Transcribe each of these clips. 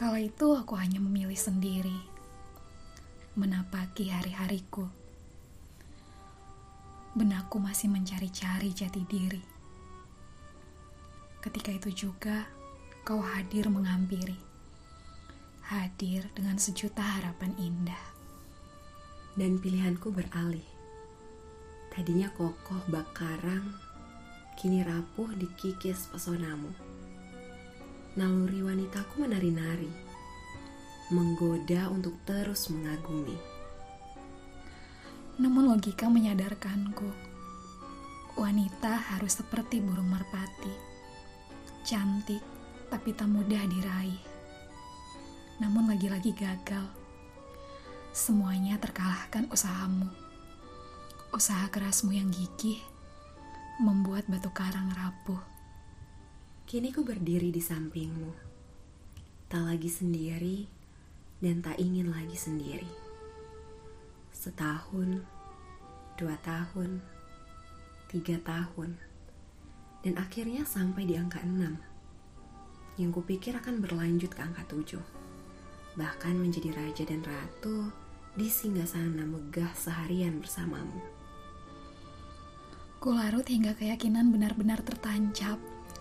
Kala itu aku hanya memilih sendiri menapaki hari-hariku. Benakku masih mencari-cari jati diri. Ketika itu juga kau hadir menghampiri. Hadir dengan sejuta harapan indah. Dan pilihanku beralih. Tadinya kokoh bak karang, kini rapuh dikikis pesonamu. Naluri wanitaku menari-nari, menggoda untuk terus mengagumi. Namun logika menyadarkanku, wanita harus seperti burung merpati, cantik tapi tak mudah diraih. Namun lagi-lagi gagal. Semuanya terkalahkan usahamu. Usaha kerasmu yang gigih membuat batu karang rapuh. Kini ku berdiri di sampingmu, tak lagi sendiri dan tak ingin lagi sendiri. Setahun, dua tahun, tiga tahun, dan akhirnya sampai di angka enam. Yang kupikir akan berlanjut ke angka tujuh, bahkan menjadi raja dan ratu di singgasana megah seharian bersamamu. Kularut hingga keyakinan benar-benar tertancap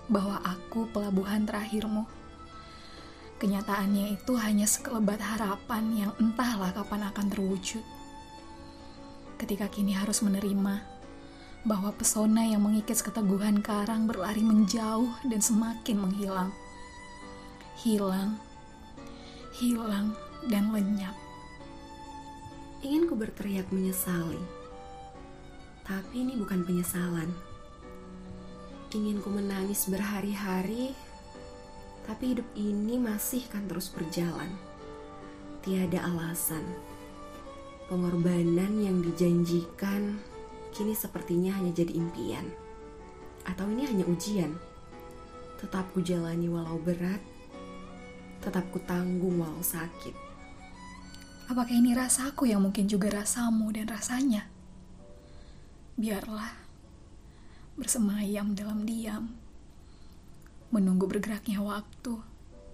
bahwa aku pelabuhan terakhirmu. Kenyataannya itu hanya sekelebat harapan yang entahlah kapan akan terwujud. Ketika kini harus menerima bahwa pesona yang mengikis keteguhan karang berlari menjauh dan semakin menghilang. Hilang, hilang, dan lenyap. Ingin ku berteriak menyesali, tapi ini bukan penyesalan. Ingin ku menangis berhari-hari, tapi hidup ini masih kan terus berjalan. Tiada alasan. Pengorbanan yang dijanjikan kini sepertinya hanya jadi impian. Atau ini hanya ujian. Tetap ku jalani walau berat, tetap ku tanggung walau sakit. Apakah ini rasaku yang mungkin juga rasamu dan rasanya? Biarlah bersemayam dalam diam, menunggu bergeraknya waktu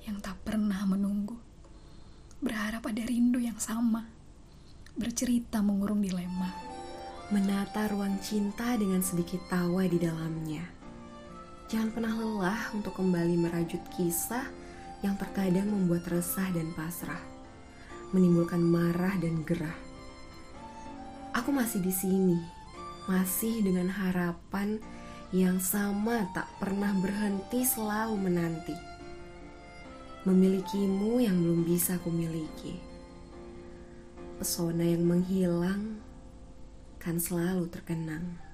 yang tak pernah menunggu, berharap ada rindu yang sama, bercerita mengurung dilema, menata ruang cinta dengan sedikit tawa di dalamnya. Jangan pernah lelah untuk kembali merajut kisah yang terkadang membuat resah dan pasrah, menimbulkan marah dan gerah. Aku masih di sini, masih dengan harapan yang sama tak pernah berhenti selalu menanti. Memilikimu yang belum bisa kumiliki. Pesona yang menghilang kan selalu terkenang.